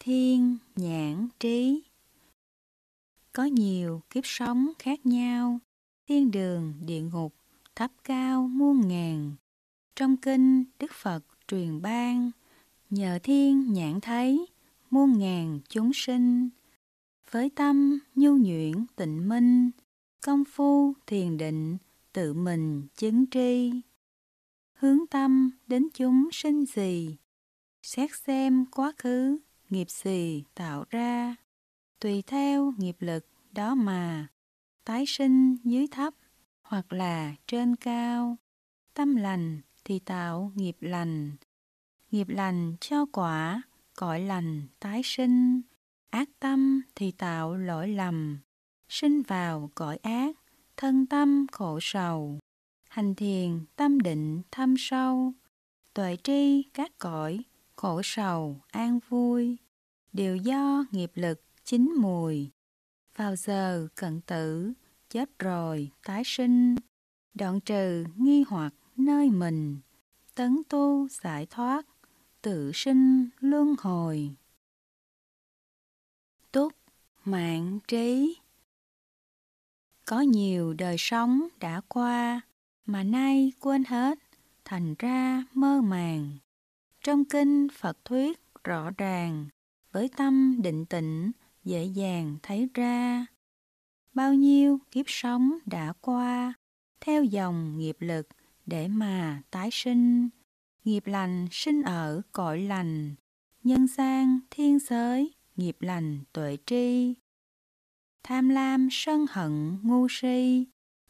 thiên, nhãn, trí. Có nhiều kiếp sống khác nhau, thiên đường, địa ngục, thấp cao muôn ngàn. Trong kinh Đức Phật truyền ban, nhờ thiên nhãn thấy muôn ngàn chúng sinh. Với tâm nhu nhuyễn tịnh minh, công phu thiền định tự mình chứng tri. Hướng tâm đến chúng sinh gì, xét xem quá khứ nghiệp gì tạo ra, tùy theo nghiệp lực đó mà tái sinh dưới thấp hoặc là trên cao. Tâm lành thì tạo nghiệp lành, nghiệp lành cho quả, cõi lành tái sinh. Ác tâm thì tạo lỗi lầm, sinh vào cõi ác, thân tâm khổ sầu. Hành thiền tâm định thâm sâu, tuệ tri các cõi, khổ sầu an vui, đều do nghiệp lực chín mùi. Vào giờ cận tử, chết rồi tái sinh, đoạn trừ nghi hoặc nơi mình, tấn tu giải thoát, tự sinh luân hồi. Túc mạng trí Có nhiều đời sống đã qua, mà nay quên hết, thành ra mơ màng. Trong kinh Phật thuyết rõ ràng, với tâm định tĩnh dễ dàng thấy ra. Bao nhiêu kiếp sống đã qua, theo dòng nghiệp lực để mà tái sinh. Nghiệp lành sinh ở cõi lành, nhân gian thiên giới, nghiệp lành tuệ tri. Tham lam sân hận ngu si,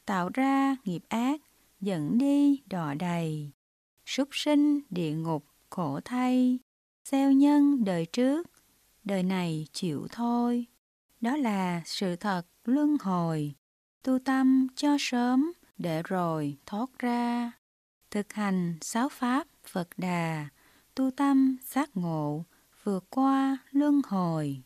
tạo ra nghiệp ác, dẫn đi đọa đầy. Súc sinh địa ngục khổ thay, gieo nhân đời trước, đời này chịu thôi. Đó là sự thật luân hồi, tu tâm cho sớm để rồi thoát ra. Thực hành sáu pháp Phật Đà, tu tâm giác ngộ, vượt qua luân hồi.